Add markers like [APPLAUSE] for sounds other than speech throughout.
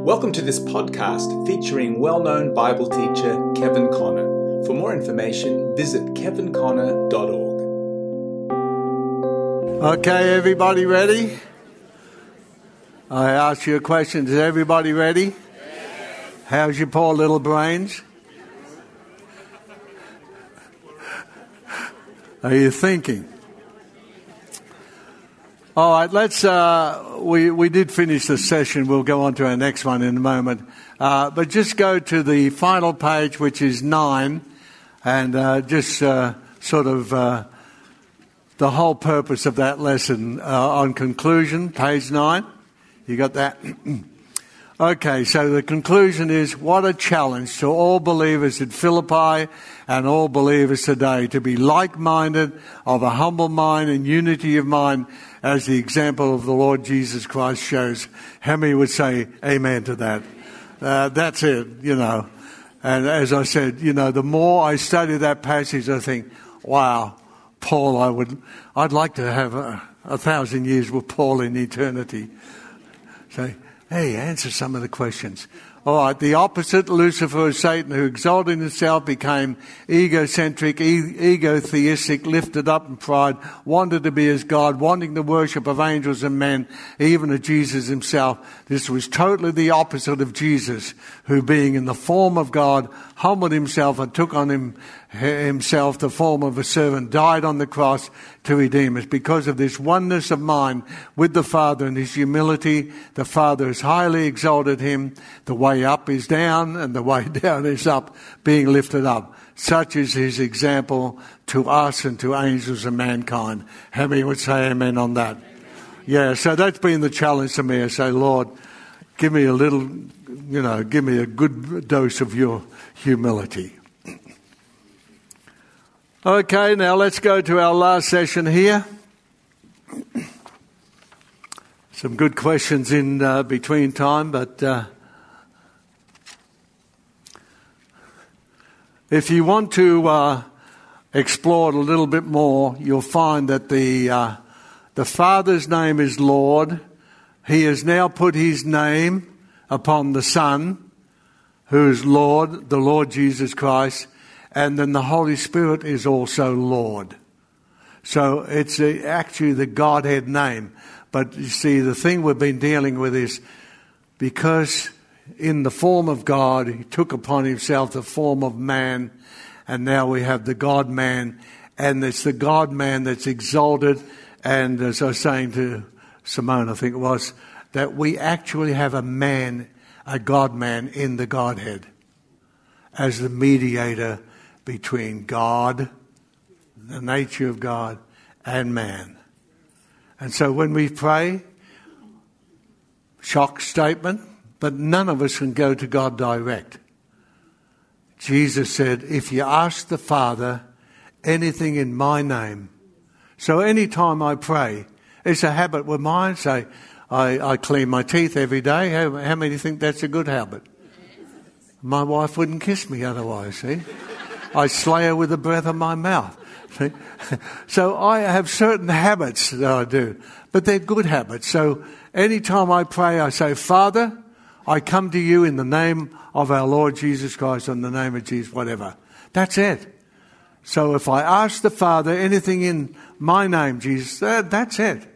Welcome to this podcast featuring well known Bible teacher Kevin Conner. For more information, visit kevinconner.org. Okay, everybody ready? I ask you a question. Is everybody ready? How's your poor little brains? Are you thinking? All right, let's. Uh, we we did finish the session. We'll go on to our next one in a moment. Uh, but just go to the final page, which is nine, and uh, just uh, sort of uh, the whole purpose of that lesson uh, on conclusion, page nine. You got that? [CLEARS THROAT] okay, so the conclusion is what a challenge to all believers in Philippi and all believers today to be like minded, of a humble mind and unity of mind, as the example of the Lord Jesus Christ shows. How many would say amen to that? Uh, that's it, you know. And as I said, you know, the more I study that passage, I think, wow, Paul, I would, I'd like to have a, a thousand years with Paul in eternity. Say, hey, answer some of the questions. All right, the opposite, Lucifer, Satan, who exalted himself, became egocentric, e- egotheistic, lifted up in pride, wanted to be as God, wanting the worship of angels and men, even of Jesus himself. This was totally the opposite of Jesus, who being in the form of God, humbled himself and took on him, himself the form of a servant, died on the cross to redeem us. Because of this oneness of mind with the Father and his humility, the Father has highly exalted him. The way up is down and the way [LAUGHS] down is up, being lifted up. Such is his example to us and to angels and mankind. How many would say amen on that? Yeah, so that's been the challenge to me. I say, Lord, give me a little, you know, give me a good dose of your humility. [CLEARS THROAT] Okay, now let's go to our last session here. Some good questions in uh, between time, but uh, if you want to uh, explore it a little bit more, you'll find that the uh, the Father's name is Lord. He has now put His name upon the Son, who is Lord, the Lord Jesus Christ and then the Holy Spirit is also Lord. So it's a, actually the Godhead name. But you see, the thing we've been dealing with is because in the form of God, He took upon Himself the form of man, and now we have the God man, and it's the God man that's exalted. And as I was saying to Simone, I think it was, that we actually have a man, a God man in the Godhead as the mediator between God, the nature of God, and man. And so when we pray, shock statement, but none of us can go to God direct. Jesus said, If you ask the Father anything in my name, so anytime I pray, it's a habit with mine. Say, I, I clean my teeth every day. How, how many think that's a good habit? My wife wouldn't kiss me otherwise, see? I slay her with the breath of my mouth. [LAUGHS] So I have certain habits that I do, but they're good habits. So anytime I pray, I say, Father, I come to you in the name of our Lord Jesus Christ, in the name of Jesus, whatever. That's it. So if I ask the Father anything in my name, Jesus, that, that's it.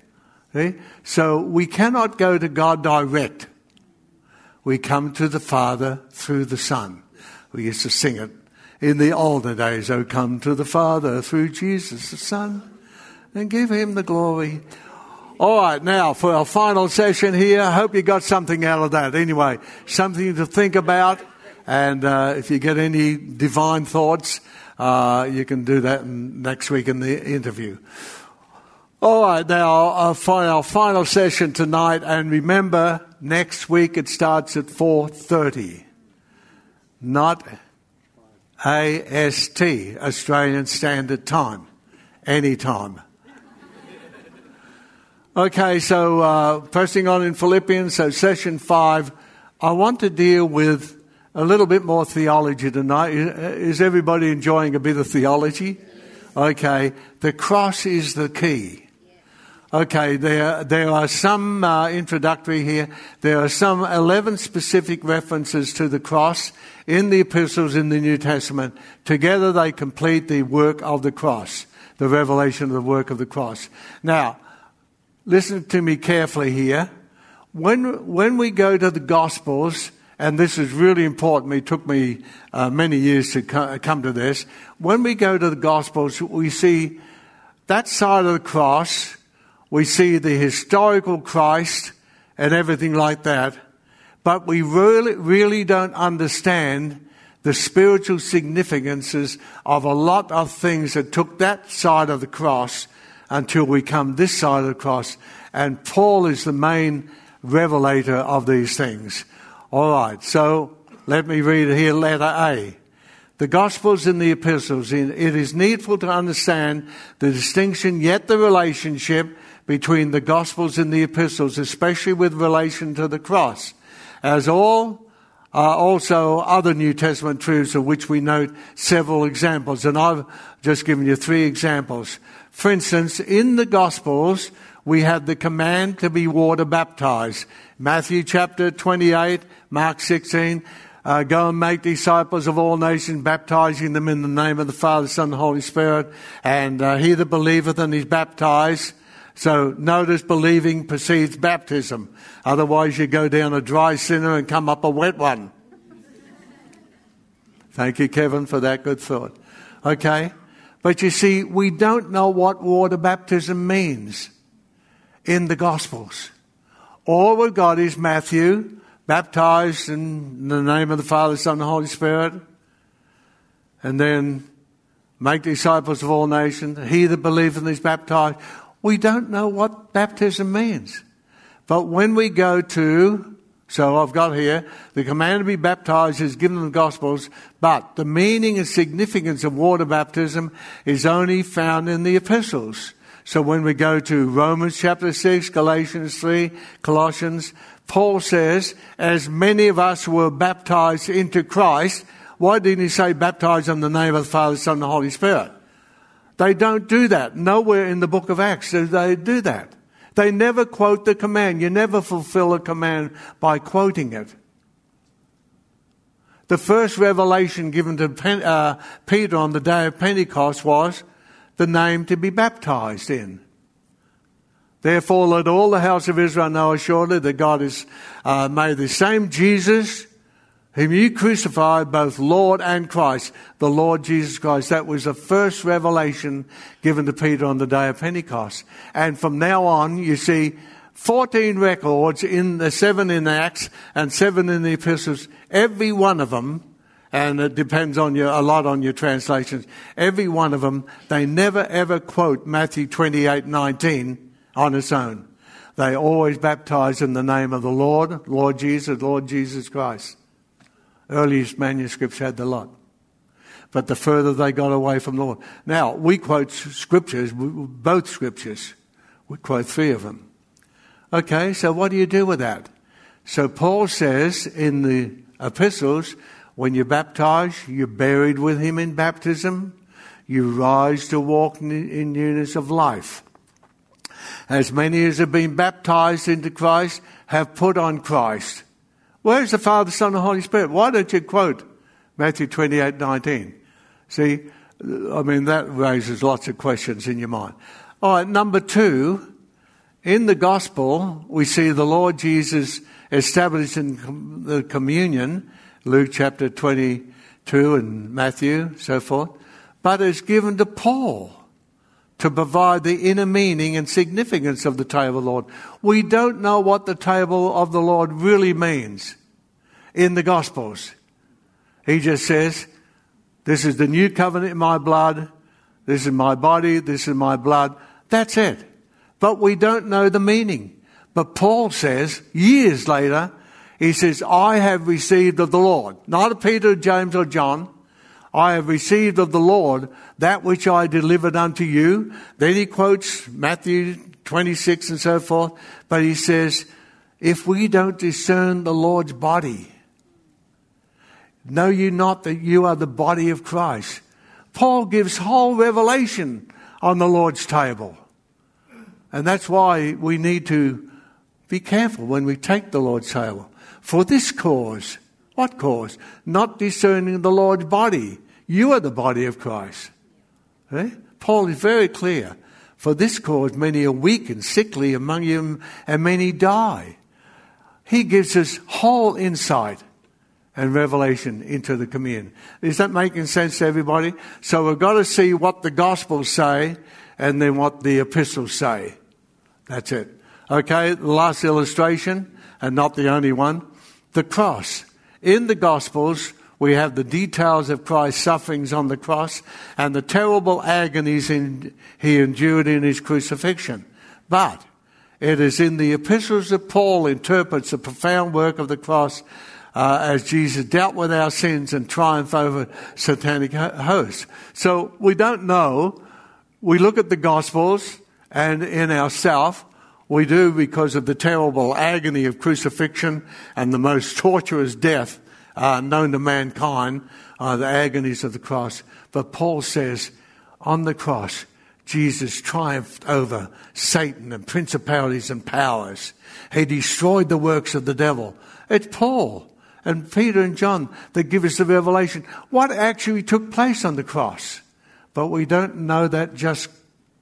See? So we cannot go to God direct. We come to the Father through the Son. We used to sing it in the older days, O come to the Father through Jesus the Son and give him the glory. All right, now for our final session here, I hope you got something out of that. Anyway, something to think about. And uh, if you get any divine thoughts, uh, you can do that in, next week in the interview. All right, now uh, for our final session tonight, and remember, next week it starts at 4.30. Not AST, Australian Standard Time, anytime. Okay, so uh, pressing on in Philippians, so session five, I want to deal with a little bit more theology tonight. Is everybody enjoying a bit of theology? Okay, the cross is the key. Okay, there, there are some uh, introductory here. There are some 11 specific references to the cross in the epistles in the New Testament. Together they complete the work of the cross, the revelation of the work of the cross. Now, listen to me carefully here. When, when we go to the Gospels, and this is really important, it took me uh, many years to co- come to this. When we go to the Gospels, we see that side of the cross we see the historical Christ and everything like that, but we really, really don't understand the spiritual significances of a lot of things that took that side of the cross until we come this side of the cross. And Paul is the main revelator of these things. All right, so let me read here letter A. The Gospels and the Epistles, it is needful to understand the distinction, yet the relationship between the Gospels and the Epistles, especially with relation to the cross, as all are also other New Testament truths of which we note several examples. And I've just given you three examples. For instance, in the Gospels, we have the command to be water baptized. Matthew chapter 28, Mark 16, uh, go and make disciples of all nations, baptizing them in the name of the Father, Son, and Holy Spirit. And uh, he that believeth and is baptized so notice believing precedes baptism. Otherwise, you go down a dry sinner and come up a wet one. Thank you, Kevin, for that good thought. Okay? But you see, we don't know what water baptism means in the Gospels. All we've got is Matthew, baptized in the name of the Father, Son, and Holy Spirit. And then make disciples of all nations. He that believeth is baptized. We don't know what baptism means. But when we go to, so I've got here, the command to be baptized is given in the Gospels, but the meaning and significance of water baptism is only found in the epistles. So when we go to Romans chapter 6, Galatians 3, Colossians, Paul says, as many of us were baptized into Christ, why didn't he say baptized in the name of the Father, Son, and the Holy Spirit? They don't do that. Nowhere in the book of Acts do they do that. They never quote the command. You never fulfill a command by quoting it. The first revelation given to uh, Peter on the day of Pentecost was the name to be baptized in. Therefore, let all the house of Israel know assuredly that God has uh, made the same Jesus whom you crucified, both Lord and Christ, the Lord Jesus Christ. That was the first revelation given to Peter on the day of Pentecost. And from now on, you see 14 records in the seven in Acts and seven in the epistles. Every one of them, and it depends on your, a lot on your translations, every one of them, they never ever quote Matthew 28, 19 on its own. They always baptize in the name of the Lord, Lord Jesus, Lord Jesus Christ. Earliest manuscripts had the lot. But the further they got away from the Lord. Now, we quote scriptures, both scriptures. We quote three of them. Okay, so what do you do with that? So Paul says in the epistles, when you're baptized, you're buried with him in baptism. You rise to walk in, newness of life. As many as have been baptized into Christ have put on Christ. Where's the Father, Son, and Holy Spirit? Why don't you quote Matthew 28 19? See, I mean, that raises lots of questions in your mind. All right, number two, in the gospel, we see the Lord Jesus establishing the communion, Luke chapter 22 and Matthew, so forth, but it's given to Paul to provide the inner meaning and significance of the table of the Lord. We don't know what the table of the Lord really means in the Gospels. He just says, This is the new covenant in my blood. This is my body. This is my blood. That's it. But we don't know the meaning. But Paul says, years later, he says, I have received of the Lord, not of Peter, James, or John. I have received of the Lord that which I delivered unto you. Then he quotes Matthew 26 and so forth. But he says, if we don't discern the Lord's body, know you not that you are the body of Christ? Paul gives whole revelation on the Lord's table. And that's why we need to be careful when we take the Lord's table. For this cause, what cause? Not discerning the Lord's body. You are the body of Christ. Eh? Paul is very clear. For this cause, many are weak and sickly among you, and many die. He gives us whole insight and revelation into the communion. Is that making sense to everybody? So we've got to see what the Gospels say and then what the epistles say. That's it. Okay, the last illustration, and not the only one, the cross. In the Gospels, we have the details of Christ's sufferings on the cross and the terrible agonies in, he endured in his crucifixion. But it is in the epistles that Paul interprets the profound work of the cross uh, as Jesus dealt with our sins and triumphed over satanic hosts. So we don't know. We look at the Gospels and in ourselves, we do because of the terrible agony of crucifixion and the most torturous death uh, known to mankind, uh, the agonies of the cross. But Paul says, on the cross, Jesus triumphed over Satan and principalities and powers. He destroyed the works of the devil. It's Paul and Peter and John that give us the revelation. What actually took place on the cross? But we don't know that just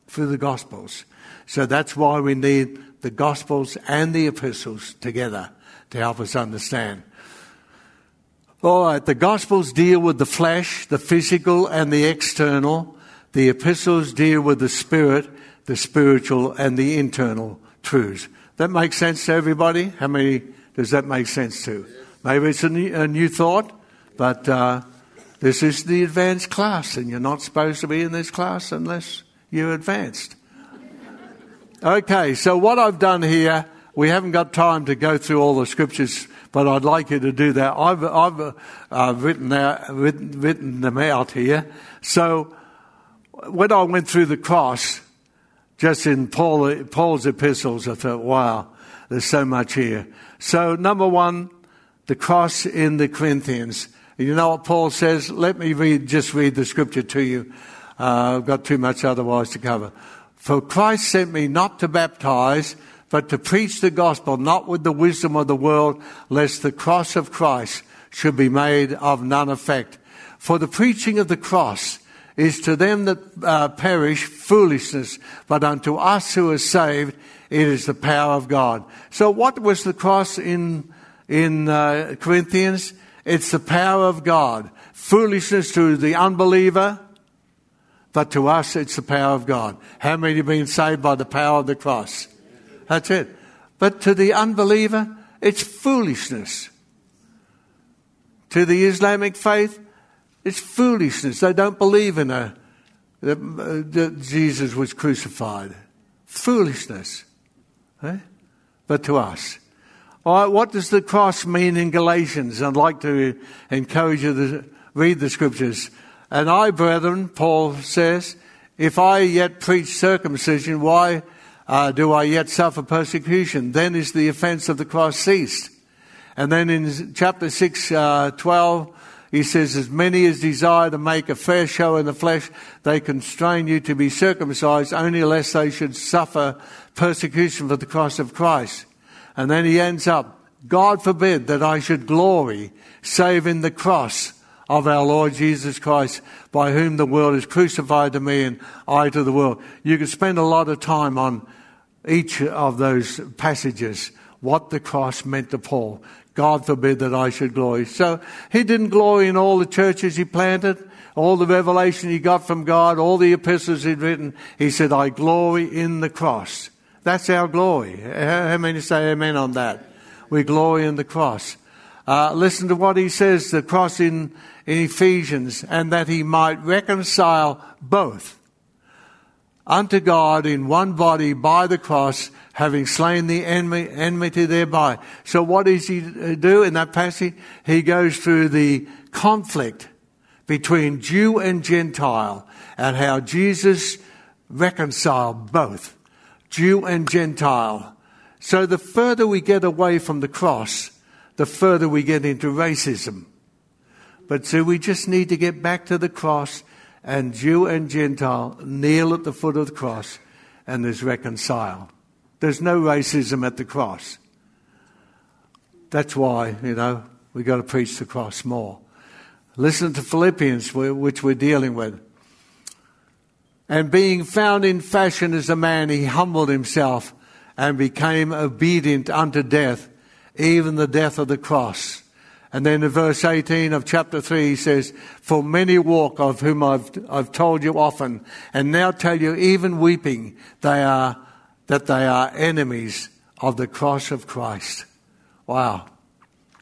through the Gospels. So that's why we need the Gospels and the epistles together to help us understand. All right, the Gospels deal with the flesh, the physical, and the external. The epistles deal with the spirit, the spiritual, and the internal truths. That makes sense to everybody? How many does that make sense to? Maybe it's a new, a new thought, but uh, this is the advanced class, and you're not supposed to be in this class unless you're advanced. Okay, so what I've done here, we haven't got time to go through all the scriptures, but I'd like you to do that. I've, I've uh, written, out, written, written them out here. So when I went through the cross, just in Paul, Paul's epistles, I thought, wow, there's so much here. So number one, the cross in the Corinthians. You know what Paul says? Let me read, just read the scripture to you. Uh, I've got too much otherwise to cover. For Christ sent me not to baptize, but to preach the gospel, not with the wisdom of the world, lest the cross of Christ should be made of none effect. For the preaching of the cross is to them that uh, perish foolishness, but unto us who are saved, it is the power of God. So what was the cross in, in uh, Corinthians? It's the power of God. Foolishness to the unbeliever, but to us, it's the power of God. How many have been saved by the power of the cross? That's it. But to the unbeliever, it's foolishness. To the Islamic faith, it's foolishness. They don't believe in a, that, that Jesus was crucified. Foolishness. Eh? But to us. All right, what does the cross mean in Galatians? I'd like to encourage you to read the scriptures. And I, brethren, Paul says, if I yet preach circumcision, why uh, do I yet suffer persecution? Then is the offense of the cross ceased. And then in chapter 6, uh, 12, he says, As many as desire to make a fair show in the flesh, they constrain you to be circumcised, only lest they should suffer persecution for the cross of Christ. And then he ends up, God forbid that I should glory save in the cross of our Lord Jesus Christ, by whom the world is crucified to me and I to the world. You could spend a lot of time on each of those passages, what the cross meant to Paul. God forbid that I should glory. So he didn't glory in all the churches he planted, all the revelation he got from God, all the epistles he'd written. He said, I glory in the cross. That's our glory. How many say amen on that? We glory in the cross. Uh, listen to what he says, the cross in in Ephesians, and that he might reconcile both unto God in one body by the cross, having slain the enmity thereby. So what does he uh, do in that passage? He goes through the conflict between Jew and Gentile and how Jesus reconciled both Jew and Gentile. So the further we get away from the cross, the further we get into racism. But so we just need to get back to the cross and Jew and Gentile kneel at the foot of the cross and there's reconcile. There's no racism at the cross. That's why, you know, we've got to preach the cross more. Listen to Philippians, which we're dealing with. And being found in fashion as a man, he humbled himself and became obedient unto death, even the death of the cross. And then in verse 18 of chapter 3, he says, For many walk, of whom I've, I've told you often, and now tell you, even weeping, they are, that they are enemies of the cross of Christ. Wow.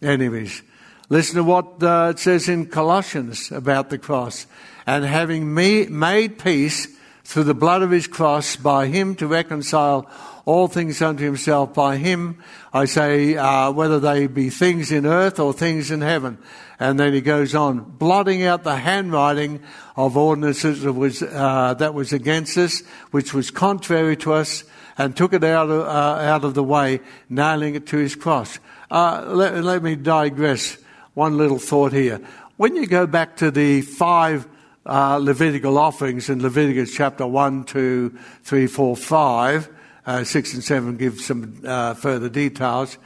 Enemies. Listen to what uh, it says in Colossians about the cross. And having me, made peace through the blood of his cross, by him to reconcile all things unto himself. By him, I say, uh, whether they be things in earth or things in heaven. And then he goes on, blotting out the handwriting of ordinances that was, uh, that was against us, which was contrary to us, and took it out of, uh, out of the way, nailing it to his cross. Uh, let, let me digress one little thought here. When you go back to the five uh, Levitical offerings in Leviticus chapter 1, 2, 3, 4, 5, uh, 6 and 7 give some uh, further details.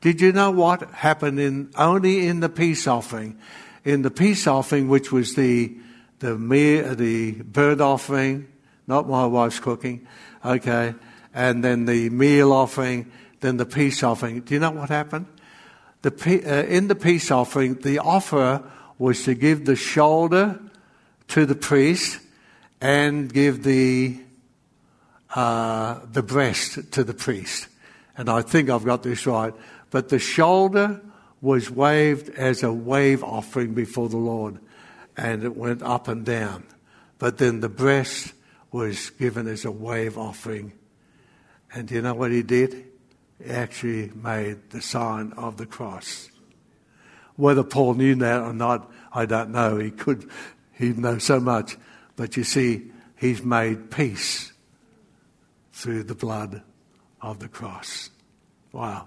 Did you know what happened in only in the peace offering? In the peace offering, which was the the mere, the burnt offering, not my wife's cooking, okay, and then the meal offering, then the peace offering. Do you know what happened? The, uh, in the peace offering, the offerer was to give the shoulder to the priest and give the uh, the breast to the priest. And I think I've got this right. But the shoulder was waved as a wave offering before the Lord, and it went up and down. But then the breast was given as a wave offering. And do you know what he did? He actually made the sign of the cross. Whether Paul knew that or not, I don't know. He could, he'd know so much. But you see, he's made peace through the blood of the cross. Wow.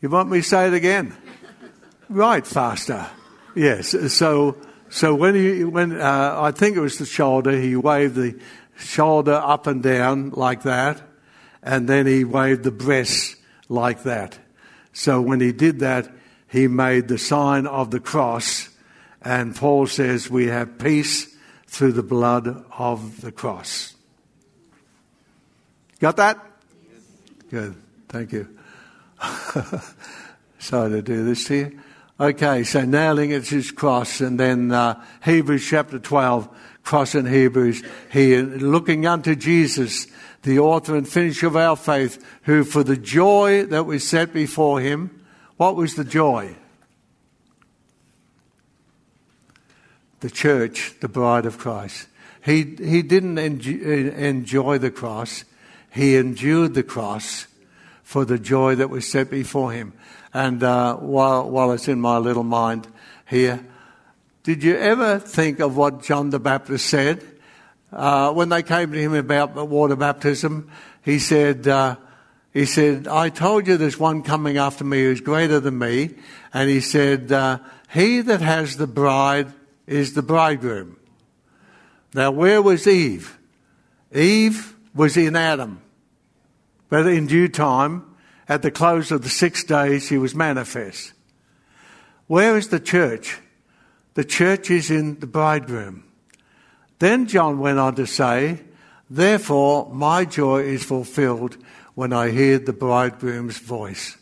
You want me to say it again? right, faster. Yes. So, so when he, when uh, I think it was the shoulder, he waved the shoulder up and down like that, and then he waved the breast like that. So when he did that, he made the sign of the cross, and Paul says we have peace through the blood of the cross. Got that? Good. Thank you. [LAUGHS] Sorry to do this to you. Okay, so nailing to his cross, and then uh, Hebrews chapter 12, cross in Hebrews, he looking unto Jesus, the author and finisher of our faith, who for the joy that was set before him, what was the joy? The church, the bride of Christ. He, he didn't enjoy the cross, he endured the cross for the joy that was set before him. And uh, while, while it's in my little mind here, did you ever think of what John the Baptist said? Uh, when they came to him about water baptism, he said, uh, he said, I told you there's one coming after me who's greater than me. And he said, uh, he that has the bride is the bridegroom. Now, where was Eve? Eve was in Adam. But in due time, at the close of the six days, he was manifest. Where is the church? The church is in the bridegroom. Then John went on to say, Therefore, my joy is fulfilled when I hear the bridegroom's voice.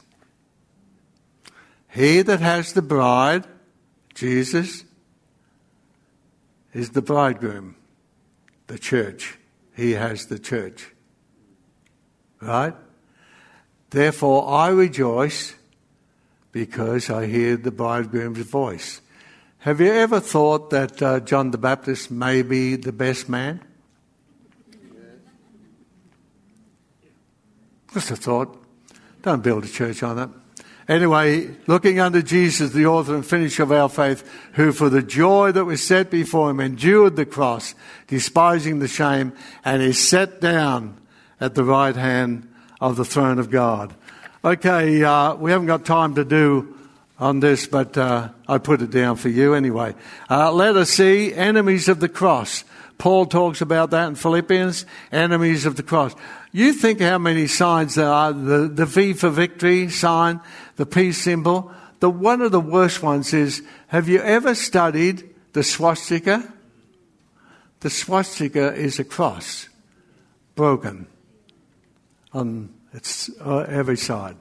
He that has the bride, Jesus, is the bridegroom, the church. He has the church. Right? Therefore I rejoice because I hear the bridegroom's voice. Have you ever thought that uh, John the Baptist may be the best man? Just a thought. Don't build a church on it. Anyway, looking unto Jesus, the author and finisher of our faith, who for the joy that was set before him endured the cross, despising the shame, and is set down at the right hand of the throne of God. Okay, uh, we haven't got time to do on this, but uh, I put it down for you anyway. Uh, let us see enemies of the cross. Paul talks about that in Philippians, enemies of the cross. You think how many signs there are the, the V for victory sign, the peace symbol. The, one of the worst ones is have you ever studied the swastika? The swastika is a cross broken on its uh, every side.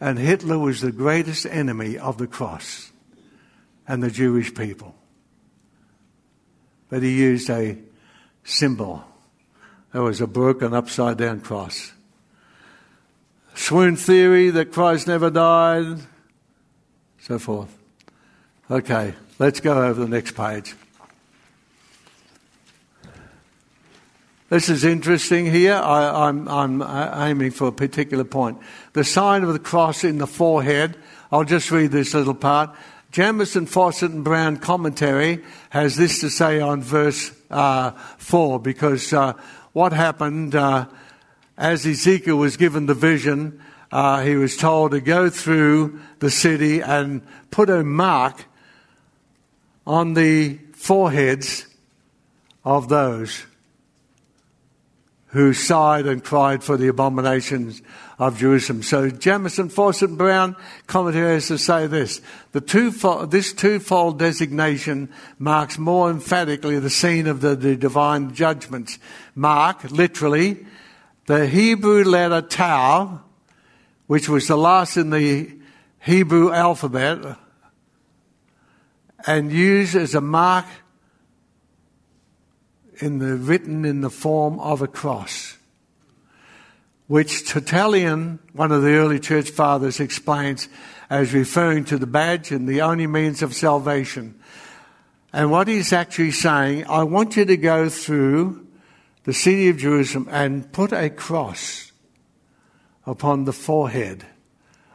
And Hitler was the greatest enemy of the cross and the Jewish people. But he used a symbol. There was a broken upside down cross. Swoon theory that Christ never died, so forth. Okay, let's go over the next page. This is interesting here. I, am I'm, I'm aiming for a particular point. The sign of the cross in the forehead. I'll just read this little part. Jamieson, Fausset, and Brown commentary has this to say on verse uh, 4 because uh, what happened uh, as Ezekiel was given the vision, uh, he was told to go through the city and put a mark on the foreheads of those who sighed and cried for the abominations of Jerusalem. So Jamieson, Fausset, Brown commentary has to say this. The twofold, this twofold designation marks more emphatically the scene of the, the divine judgments. Mark, literally, the Hebrew letter tau, which was the last in the Hebrew alphabet, and used as a mark in the, written in the form of a cross, which Tertullian, one of the early church fathers, explains as referring to the badge and the only means of salvation. And what he's actually saying, I want you to go through the city of Jerusalem and put a cross upon the forehead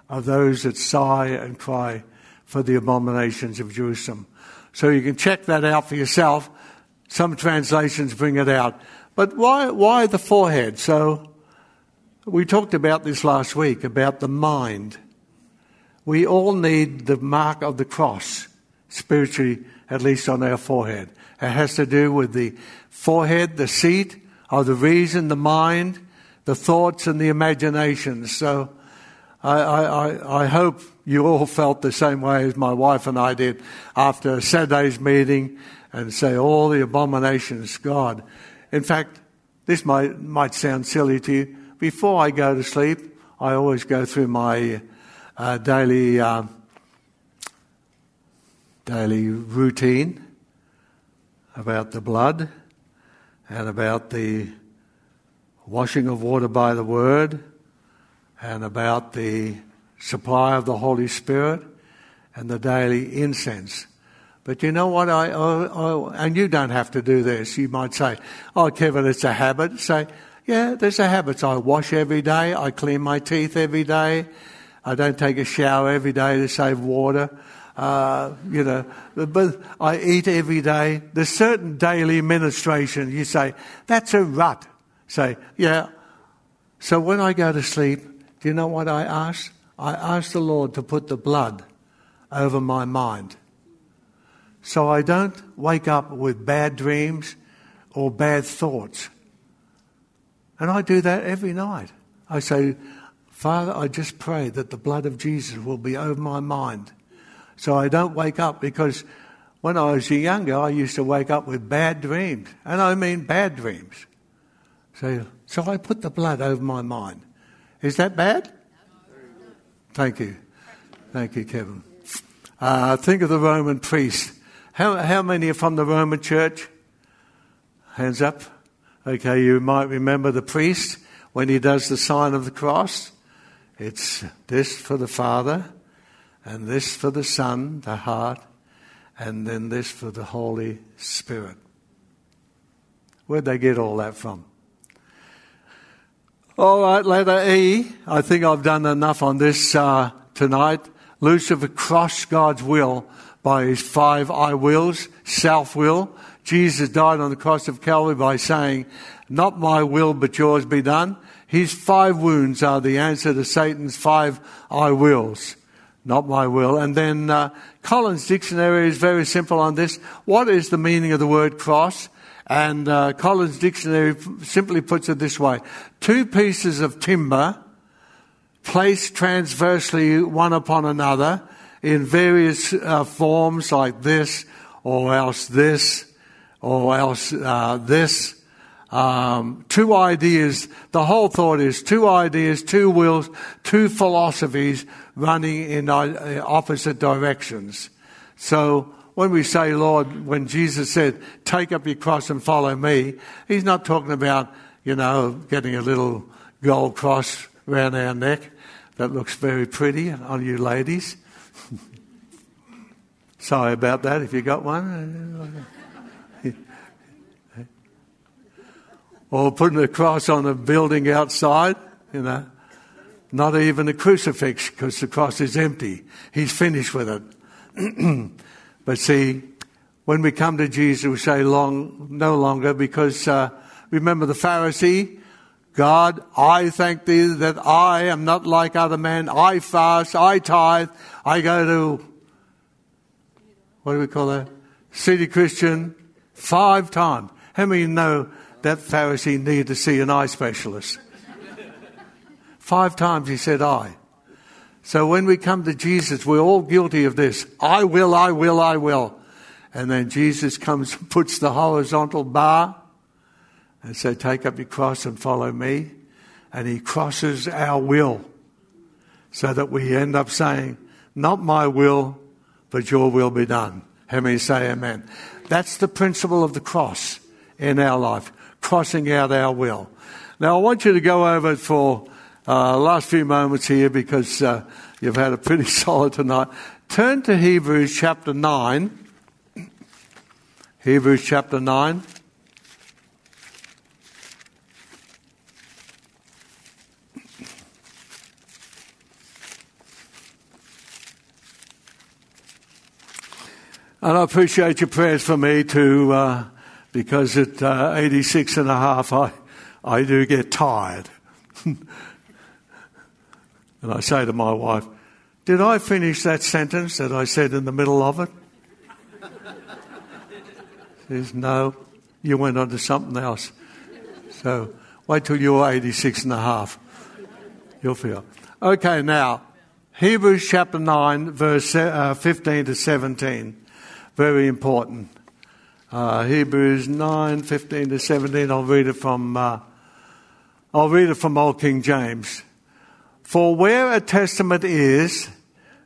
of those that sigh and cry for the abominations of Jerusalem. So you can check that out for yourself. Some translations bring it out. But why, why the forehead? So we talked about this last week about the mind. We all need the mark of the cross, spiritually, at least on our forehead. It has to do with the forehead, the seat of the reason, the mind, the thoughts, and the imaginations. So I, I, I hope you all felt the same way as my wife and I did after Saturday's meeting and say all the abominations, God. In fact, this might, might sound silly to you. Before I go to sleep, I always go through my uh, daily, uh, daily routine about the blood and about the washing of water by the word and about the supply of the Holy Spirit and the daily incense. But you know what? I, I, I, and you don't have to do this. You might say, "Oh, Kevin, it's a habit." Say, "Yeah, there's a habit. I wash every day. I clean my teeth every day. I don't take a shower every day to save water." Uh, you know, but I eat every day. There's certain daily ministration. You say that's a rut. Say, yeah. So when I go to sleep, do you know what I ask? I ask the Lord to put the blood over my mind so I don't wake up with bad dreams or bad thoughts. And I do that every night. I say, Father, I just pray that the blood of Jesus will be over my mind. So I don't wake up because when I was younger, I used to wake up with bad dreams. And I mean bad dreams. So, so I put the blood over my mind. Is that bad? Thank you. Thank you, Kevin. Uh, think of the Roman priest how, how many are from the Roman church? Hands up. Okay, you might remember the priest when he does the sign of the cross. It's this for the Father, and this for the Son, the heart, and then this for the Holy Spirit. Where'd they get all that from? All right, letter E. I think I've done enough on this uh, tonight. Lucifer crossed God's will by his five I wills, self will. Jesus died on the cross of Calvary by saying, Not my will, but yours be done. His five wounds are the answer to Satan's five I wills. Not my will. And then uh, Collins Dictionary is very simple on this. What is the meaning of the word cross? And uh, Collins Dictionary simply puts it this way two pieces of timber placed transversely one upon another in various uh, forms like this, or else this, or else uh, this. Um, two ideas, the whole thought is two ideas, two wills, two philosophies running in uh, opposite directions. So when we say, Lord, when Jesus said, take up your cross and follow me, he's not talking about, you know, getting a little gold cross around our neck that looks very pretty on you ladies. [LAUGHS] Sorry about that if you got one. Or putting a cross on a building outside, you know. Not even a crucifix because the cross is empty. He's finished with it. [CLEARS THROAT] but see, when we come to Jesus, we say long, no longer because uh, remember the Pharisee? God, I thank thee that I am not like other men. I fast, I tithe, I go to, what do we call that? City Christian five times. How many know that Pharisee needed to see an eye specialist? Five times he said, I. So when we come to Jesus, we're all guilty of this. I will, I will, I will. And then Jesus comes and [LAUGHS] puts the horizontal bar and said, Take up your cross and follow me. And he crosses our will so that we end up saying, Not my will, but your will be done. How many say amen? That's the principle of the cross in our life, crossing out our will. Now I want you to go over it for uh, last few moments here because uh, you've had a pretty [LAUGHS] solid tonight. Turn to Hebrews chapter 9. Hebrews chapter 9. And I appreciate your prayers for me to uh, because at uh, 86 and a half, I, I do get tired. [LAUGHS] And I say to my wife, Did I finish that sentence that I said in the middle of it? She says, No, you went on to something else. So wait till you're 86 and a half. You'll feel. Okay, now, Hebrews chapter 9, verse uh, 15 to 17. Very important. Uh, Hebrews 9, 15 to 17. I'll read it from, uh, I'll read it from Old King James. For where a testament is,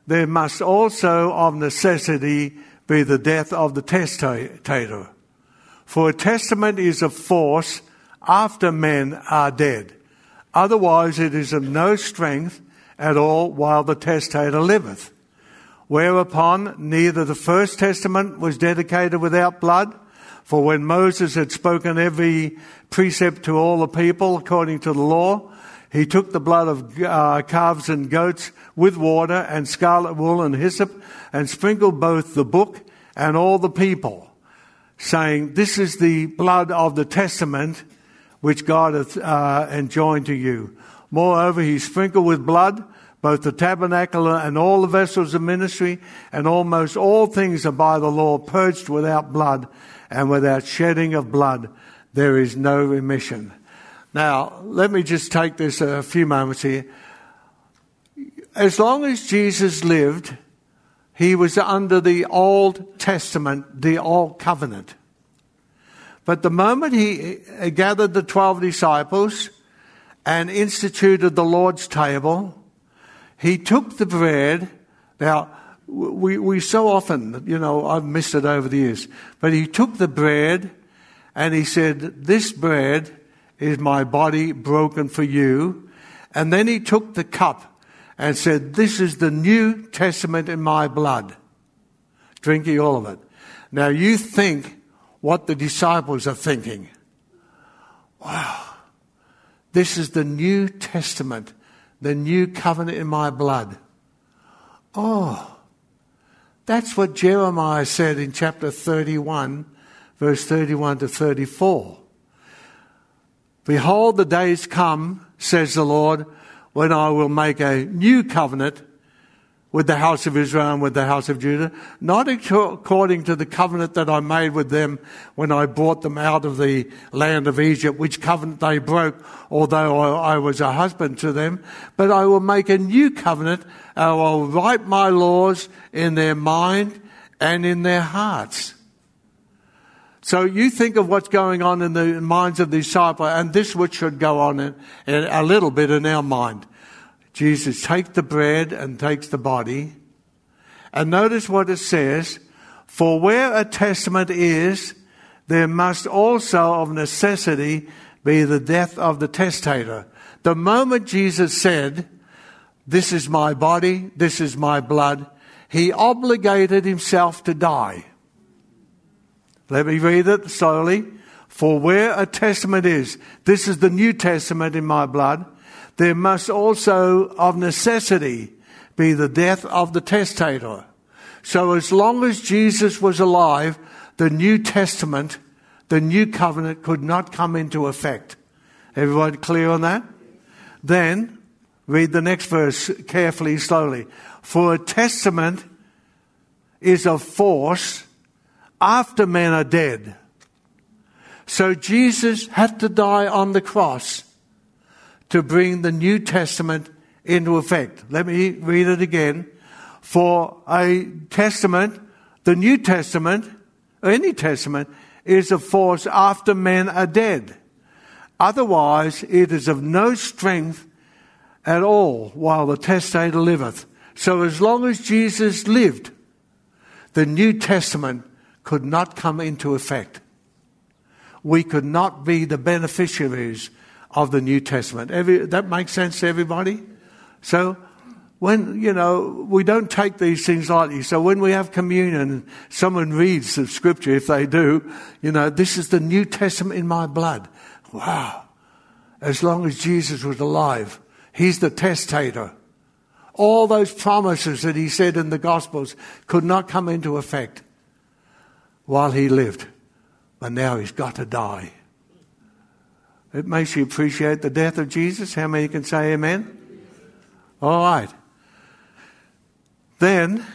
there must also of necessity be the death of the testator. For a testament is of force after men are dead. Otherwise it is of no strength at all while the testator liveth. Whereupon neither the first testament was dedicated without blood, for when Moses had spoken every precept to all the people according to the law, he took the blood of uh, calves and goats with water and scarlet wool and hyssop and sprinkled both the book and all the people, saying, This is the blood of the testament which God hath uh, enjoined to you. Moreover, he sprinkled with blood both the tabernacle and all the vessels of ministry, and almost all things are by the law purged without blood, and without shedding of blood there is no remission. Now, let me just take this a few moments here. As long as Jesus lived, he was under the Old Testament, the Old Covenant. But the moment he gathered the 12 disciples and instituted the Lord's table, he took the bread. Now, we, we so often, you know, I've missed it over the years, but he took the bread and he said, This bread is my body broken for you. And then he took the cup and said, This is the New Testament in my blood. Drinking all of it. Now you think what the disciples are thinking. Wow. This is the New Testament, the new covenant in my blood. Oh, that's what Jeremiah said in chapter 31, verse 31 to 34. Behold, the days come, says the Lord, when I will make a new covenant with the house of Israel and with the house of Judah, not according to the covenant that I made with them when I brought them out of the land of Egypt, which covenant they broke, although I was a husband to them, but I will make a new covenant. and I will write my laws in their mind and in their hearts. So you think of what's going on in the minds of the disciple, and this which should go on in, in a little bit in our mind. Jesus takes the bread and takes the body. And notice what it says For where a testament is, there must also of necessity be the death of the testator. The moment Jesus said, This is my body, this is my blood, he obligated himself to die. Let me read it slowly. For where a testament is, this is the New Testament in my blood there must also, of necessity, be the death of the testator. So, as long as Jesus was alive, the New Testament, the New Covenant could not come into effect. Everyone clear on that? Then, read the next verse carefully, slowly. For a testament is of force after men are dead. So Jesus had to die on the cross to bring the New Testament into effect. Let me read it again. For a testament, the New Testament, or any testament, is of force after men are dead. Otherwise, it is of no strength at all while the testator liveth. So, as long as Jesus lived, the New Testament could not come into effect. We could not be the beneficiaries of the New Testament. Every, that makes sense to everybody? So, when, you know, we don't take these things lightly. So when we have communion, someone reads the scripture, if they do, you know, this is the New Testament in my blood. Wow. As long as Jesus was alive, he's the testator. All those promises that he said in the Gospels could not come into effect while he lived. But now he's got to die. It makes you appreciate the death of Jesus. How many can say amen? All right. Then,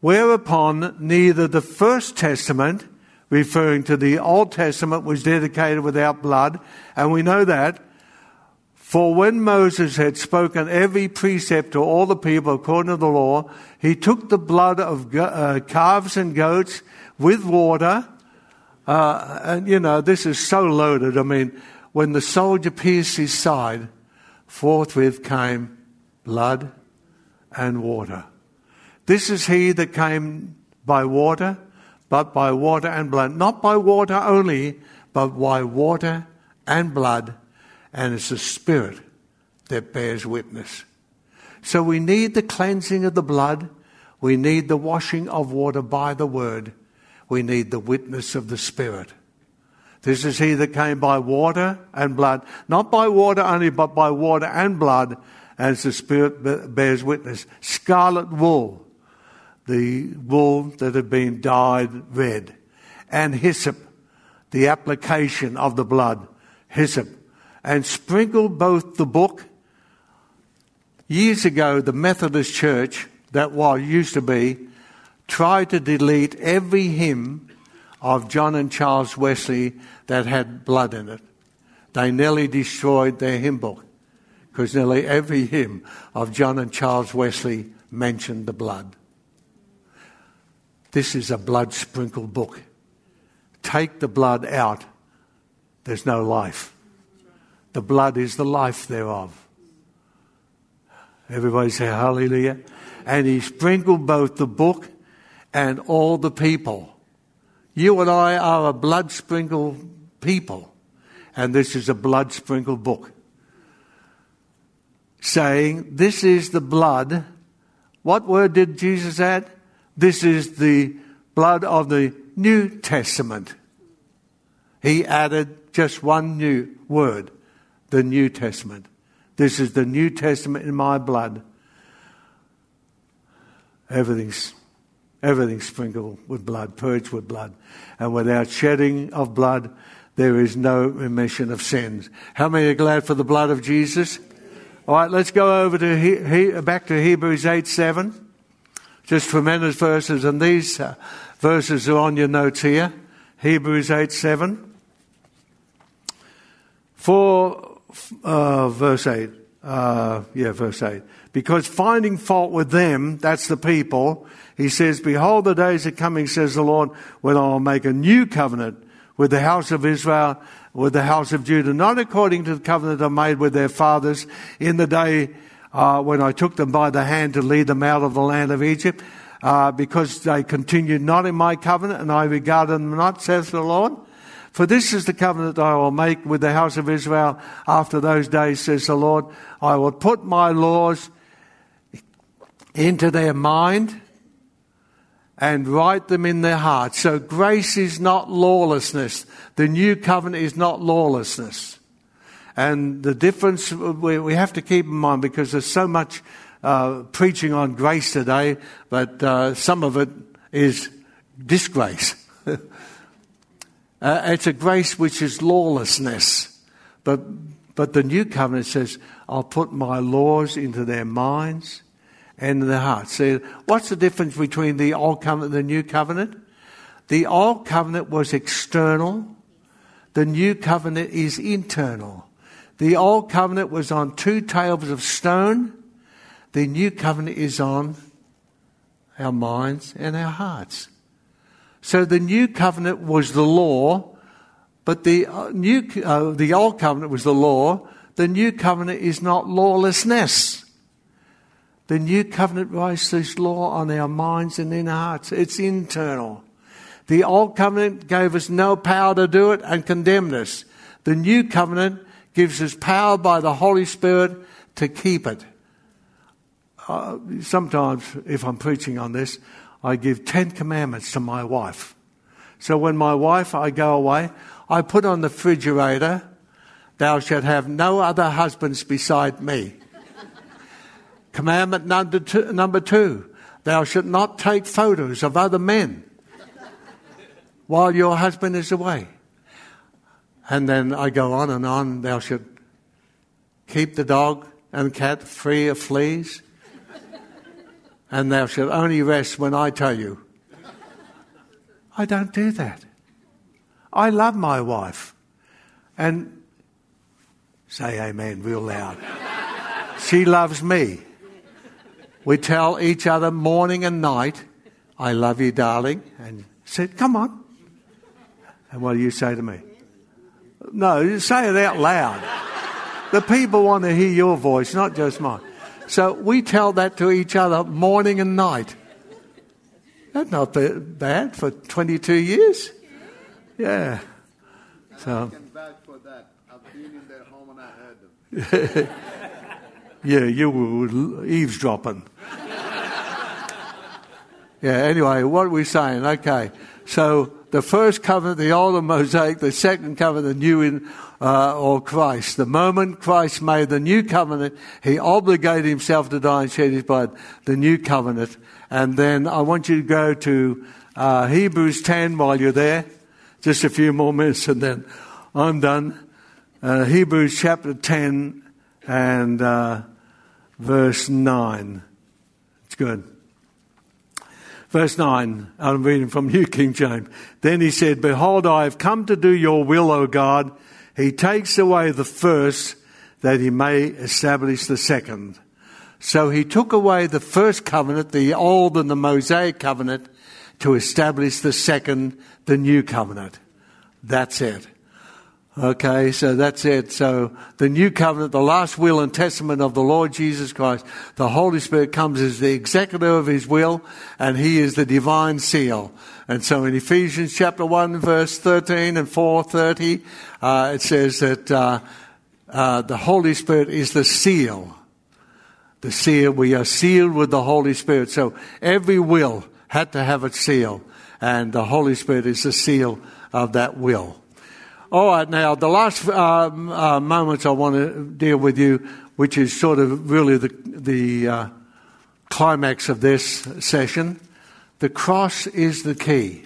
whereupon neither the first testament, referring to the Old Testament, was dedicated without blood, and we know that. For when Moses had spoken every precept to all the people according to the law, he took the blood of uh, calves and goats with water uh, and you know, this is so loaded. I mean, when the soldier pierced his side, forthwith came blood and water. This is he that came by water, but by water and blood. Not by water only, but by water and blood. And it's the Spirit that bears witness. So we need the cleansing of the blood. We need the washing of water by the word we need the witness of the Spirit. This is he that came by water and blood, not by water only, but by water and blood, as the Spirit bears witness. Scarlet wool, the wool that had been dyed red, and hyssop, the application of the blood, hyssop, and sprinkle both the book. Years ago, the Methodist Church, that was used to be, tried to delete every hymn of John and Charles Wesley that had blood in it. They nearly destroyed their hymn book because nearly every hymn of John and Charles Wesley mentioned the blood. This is a blood sprinkled book. Take the blood out, there's no life. The blood is the life thereof. Everybody say hallelujah. And he sprinkled both the book and all the people. You and I are a blood sprinkled people, and this is a blood sprinkled book. Saying, This is the blood. What word did Jesus add? This is the blood of the New Testament. He added just one new word, the New Testament. This is the New Testament in my blood. Everything's Everything sprinkled with blood, purged with blood. And without shedding of blood, there is no remission of sins. How many are glad for the blood of Jesus? All right, let's go over to he, he, back to Hebrews 8 7. Just tremendous verses, and these uh, verses are on your notes here. Hebrews 8 7. For, uh, verse 8. Uh, yeah, verse 8. Because finding fault with them, that's the people, he says, Behold, the days are coming, says the Lord, when I will make a new covenant with the house of Israel, with the house of Judah, not according to the covenant I made with their fathers in the day uh, when I took them by the hand to lead them out of the land of Egypt, uh, because they continued not in my covenant, and I regarded them not, says the Lord. For this is the covenant I will make with the house of Israel after those days, says the Lord. I will put my laws into their mind and write them in their heart. So grace is not lawlessness. The new covenant is not lawlessness. And the difference we, have to keep in mind because there's so much uh, preaching on grace today, but uh, some of it is disgrace. [LAUGHS] uh, it's a grace which is lawlessness. But, but the new covenant says, I'll put my laws into their minds and their hearts. So, what's the difference between the old covenant and the new covenant? The old covenant was external, the new covenant is internal. The old covenant was on two tables of stone. The new covenant is on our minds and our hearts. So the new covenant was the law, but the uh, new uh, the old covenant was the law. The new covenant is not lawlessness. The new covenant writes this law on our minds and in our hearts. It's internal. The old covenant gave us no power to do it and condemned us. The new covenant gives us power by the Holy Spirit to keep it. Uh, sometimes, if I'm preaching on this, I give 10 commandments to my wife. So when my wife, I go away, I put on the refrigerator, thou shalt have no other husbands beside me. Commandment number two, number two, thou shalt not take photos of other men while your husband is away. And then I go on and on. Thou shalt keep the dog and cat free of fleas. And thou shalt only rest when I tell you. I don't do that. I love my wife. And say amen real loud. she loves me. We tell each other morning and night, I love you, darling. And said, come on. And what do you say to me? No, say it out loud. The people want to hear your voice, not just mine. So we tell that to each other morning and night. That's not bad for 22 years. Yeah. So. yeah, you were eavesdropping. [LAUGHS] yeah, anyway, what are we saying? Okay. So the first covenant, the old Mosaic, the second covenant, the new in, uh, or Christ. The moment Christ made the new covenant, he obligated himself to die and shed his blood, the new covenant. And then I want you to go to uh, Hebrews 10 while you're there. Just a few more minutes and then I'm done. Uh, Hebrews chapter 10 and uh, verse 9. Good. Verse 9, I'm reading from New King James. Then he said, Behold, I have come to do your will, O God. He takes away the first that he may establish the second. So he took away the first covenant, the old and the Mosaic covenant, to establish the second, the new covenant. That's it. Okay, so that's it. So the new covenant, the last will and testament of the Lord Jesus Christ, the Holy Spirit comes as the executor of his will, and he is the divine seal. And so in Ephesians chapter 1, verse 13 and 430, uh, it says that uh, uh, the Holy Spirit is the seal. The seal, we are sealed with the Holy Spirit. So every will had to have its seal, and the Holy Spirit is the seal of that will. All right, now the last um, uh, moments I want to deal with you, which is sort of really the, the uh, climax of this session. The cross is the key.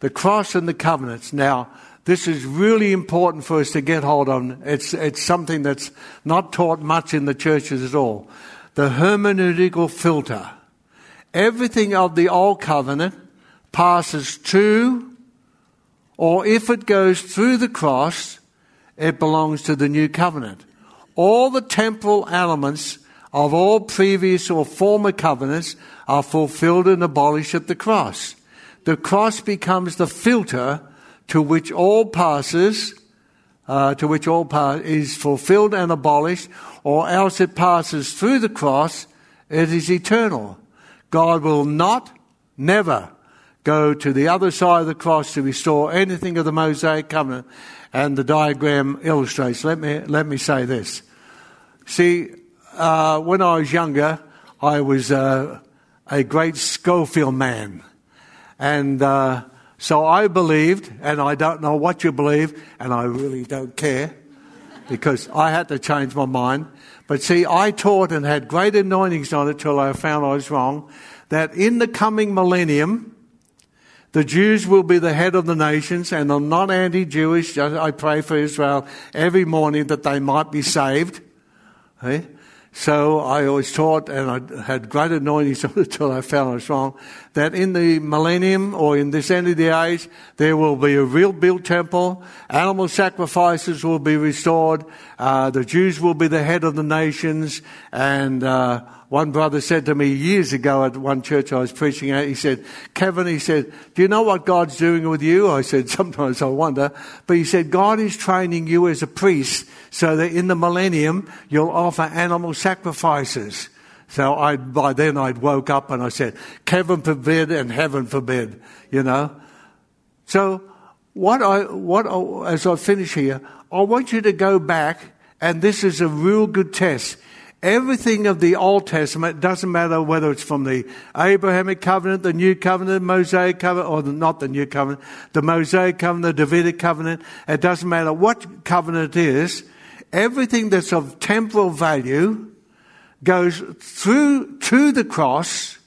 The cross and the covenants. Now, this is really important for us to get hold of. It's, it's something that's not taught much in the churches at all. The hermeneutical filter. Everything of the Old Covenant passes to, or if it goes through the cross, it belongs to the New Covenant. All the temporal elements of all previous or former covenants are fulfilled and abolished at the cross. The cross becomes the filter to which all passes, uh, to which all pass is fulfilled and abolished, or else it passes through the cross, it is eternal. God will not, never go to the other side of the cross to restore anything of the Mosaic covenant. And the diagram illustrates. Let me, let me say this. See, uh, when I was younger, I was uh, a great Scofield man. And uh, so I believed, and I don't know what you believe, and I really don't care because I had to change my mind. But see, I taught and had great anointings on it till I found I was wrong. That in the coming millennium, the Jews will be the head of the nations, and I'm not anti Jewish. I pray for Israel every morning that they might be saved. So I always taught, and I had great anointings [LAUGHS] until I found I was wrong, that in the millennium or in this end of the age, there will be a real built temple, animal sacrifices will be restored, uh, the Jews will be the head of the nations, and uh, one brother said to me years ago at one church I was preaching at, he said, Kevin, he said, do you know what God's doing with you? I said, [LAUGHS] sometimes I wonder. But he said, God is training you as a priest so that in the millennium you'll offer animal sacrifices. So I, by then I'd woke up and I said, Kevin forbid and heaven forbid, you know. So what I, what, as I finish here, I want you to go back and this is a real good test. Everything of the Old Testament doesn't matter whether it's from the Abrahamic covenant, the New Covenant, Mosaic covenant, or not the New Covenant, the Mosaic covenant, the Davidic covenant. It doesn't matter what covenant it is. Everything that's of temporal value goes through to the cross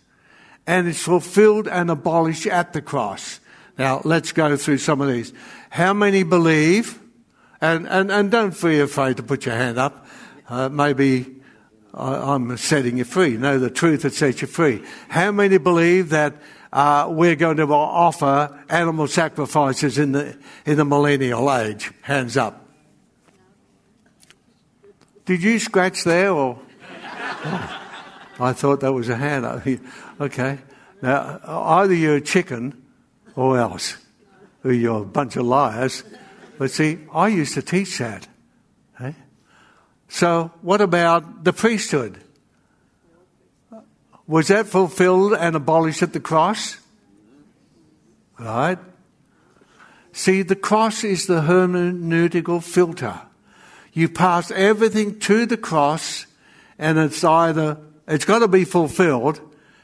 and is fulfilled and abolished at the cross. Now, let's go through some of these. How many believe? And, and, and don't be afraid to put your hand up. Uh, maybe I, am setting you free. Know the truth that sets you free. How many believe that uh, we're going to offer animal sacrifices in the in the millennial age? Hands up. Did you scratch there or? [LAUGHS] I thought that was a hand. Okay. Now, either you're a chicken or else. You're a bunch of liars. But see, I used to teach that. Eh? So, what about the priesthood? Was that fulfilled and abolished at the cross? Right? See, the cross is the hermeneutical filter. You pass everything to the cross, and it's either, it's got to be fulfilled.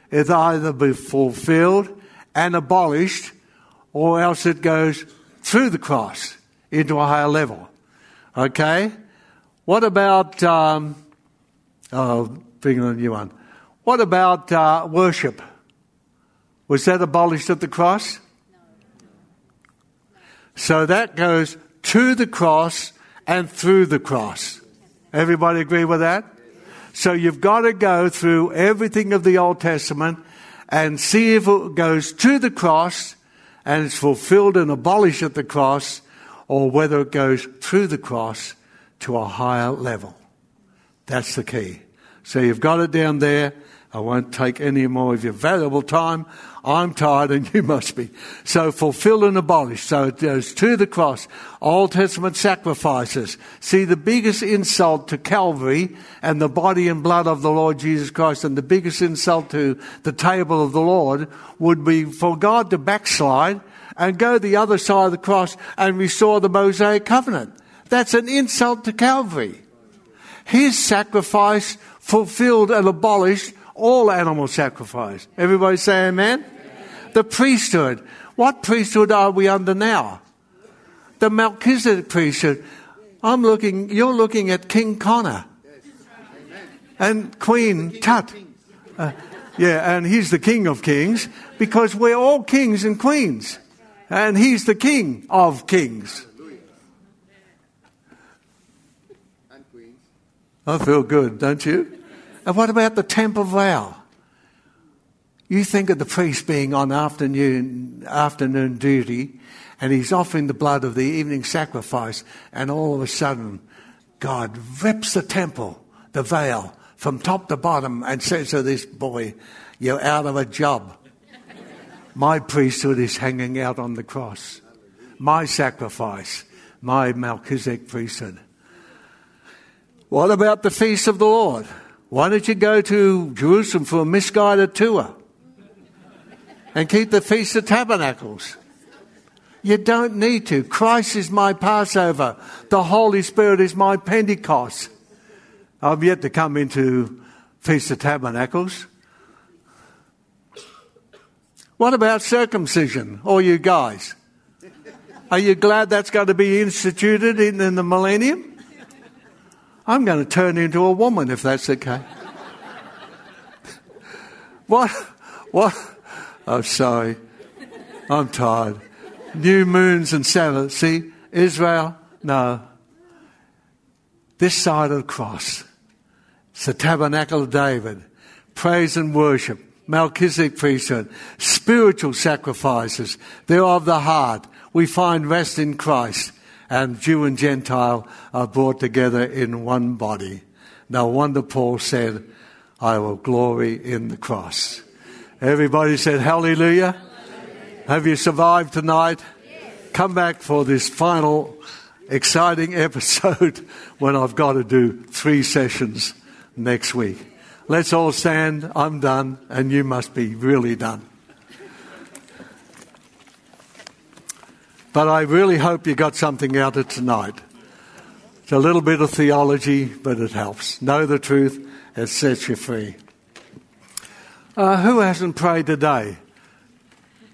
It's either be fulfilled and abolished, or else it goes through the cross into a higher level. Okay? What about, um, oh, bring a new one. What about uh, worship? Was that abolished at the cross? So that goes to the cross and through the cross. Everybody agree with that? So you've got to go through everything of the Old Testament and see if it goes to the cross and it's fulfilled and abolished at the cross or whether it goes through the cross to a higher level. That's the key. So you've got it down there. I won't take any more of your valuable time. I'm tired and [LAUGHS] you must be. So fulfill and abolish. So it goes to the cross. Old Testament sacrifices. See, the biggest insult to Calvary and the body and blood of the Lord Jesus Christ and the biggest insult to the table of the Lord would be for God to backslide and go the other side of the cross and restore the Mosaic covenant. That's an insult to Calvary. His sacrifice fulfilled and abolished all animal sacrifice. Everybody say amen? amen? The priesthood. What priesthood are we under now? The Melchizedek priesthood. I'm looking, you're looking at King Conner and Queen Tut. Uh, yeah, and he's the King of Kings because we're all kings and queens. And He's the King of kings. I feel good, don't you? And what about the temple vow? You think of the priest being on afternoon, afternoon duty and he's offering the blood of the evening sacrifice, and all of a sudden, God rips the temple, the veil, from top to bottom and says to this boy, You're out of a job. My priesthood is hanging out on the cross. My sacrifice, my Melchizedek priesthood. What about the feast of the Lord? Why don't you go to Jerusalem for a misguided tour and keep the Feast of Tabernacles? You don't need to. Christ is my Passover. The Holy Spirit is my Pentecost. I've yet to come into Feast of Tabernacles. What about circumcision, all you guys? Are you glad that's going to be instituted in, in the millennium? I'm going to turn into a woman if that's okay. what? What? I'm oh, sorry. I'm tired. New moons and Sabbath. See, Israel, no. This side of the cross. It's the tabernacle of David. Praise and worship. Melchizedek priesthood. Spiritual sacrifices. They're of the heart. We find rest in Christ. And Jew and Gentile are brought together in one body. No wonder Paul said, I will glory in the cross. Everybody said, Hallelujah. Have you survived tonight? Yes. Come back for this final exciting [LAUGHS] episode when I've got to do three sessions next week. Let's all stand. I'm done, and you must be really done. But I really hope you got something out of tonight. It's a little bit of theology, but it helps. Know the truth, it sets you free. Uh, who hasn't prayed today?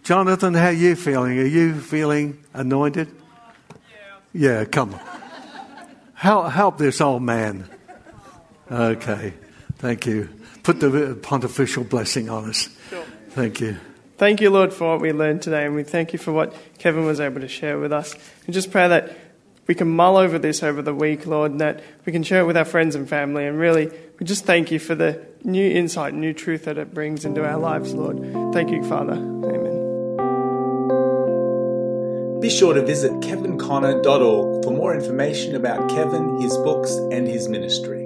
Jonathan, how are you feeling? Are you feeling anointed? Yeah. Yeah, come on. Help, help this old man. Okay, thank you. Put the pontifical blessing on us. Sure. Thank you. Thank you, Lord, for what we learned today, and we thank you for what Kevin was able to share with us. And just pray that we can mull over this over the week, Lord, and that we can share it with our friends and family. And really, we just thank you for the new insight, new truth that it brings into our lives, Lord. Thank you, Father. Amen. Be sure to visit kevinconner.org for more information about Kevin, his books, and his ministry.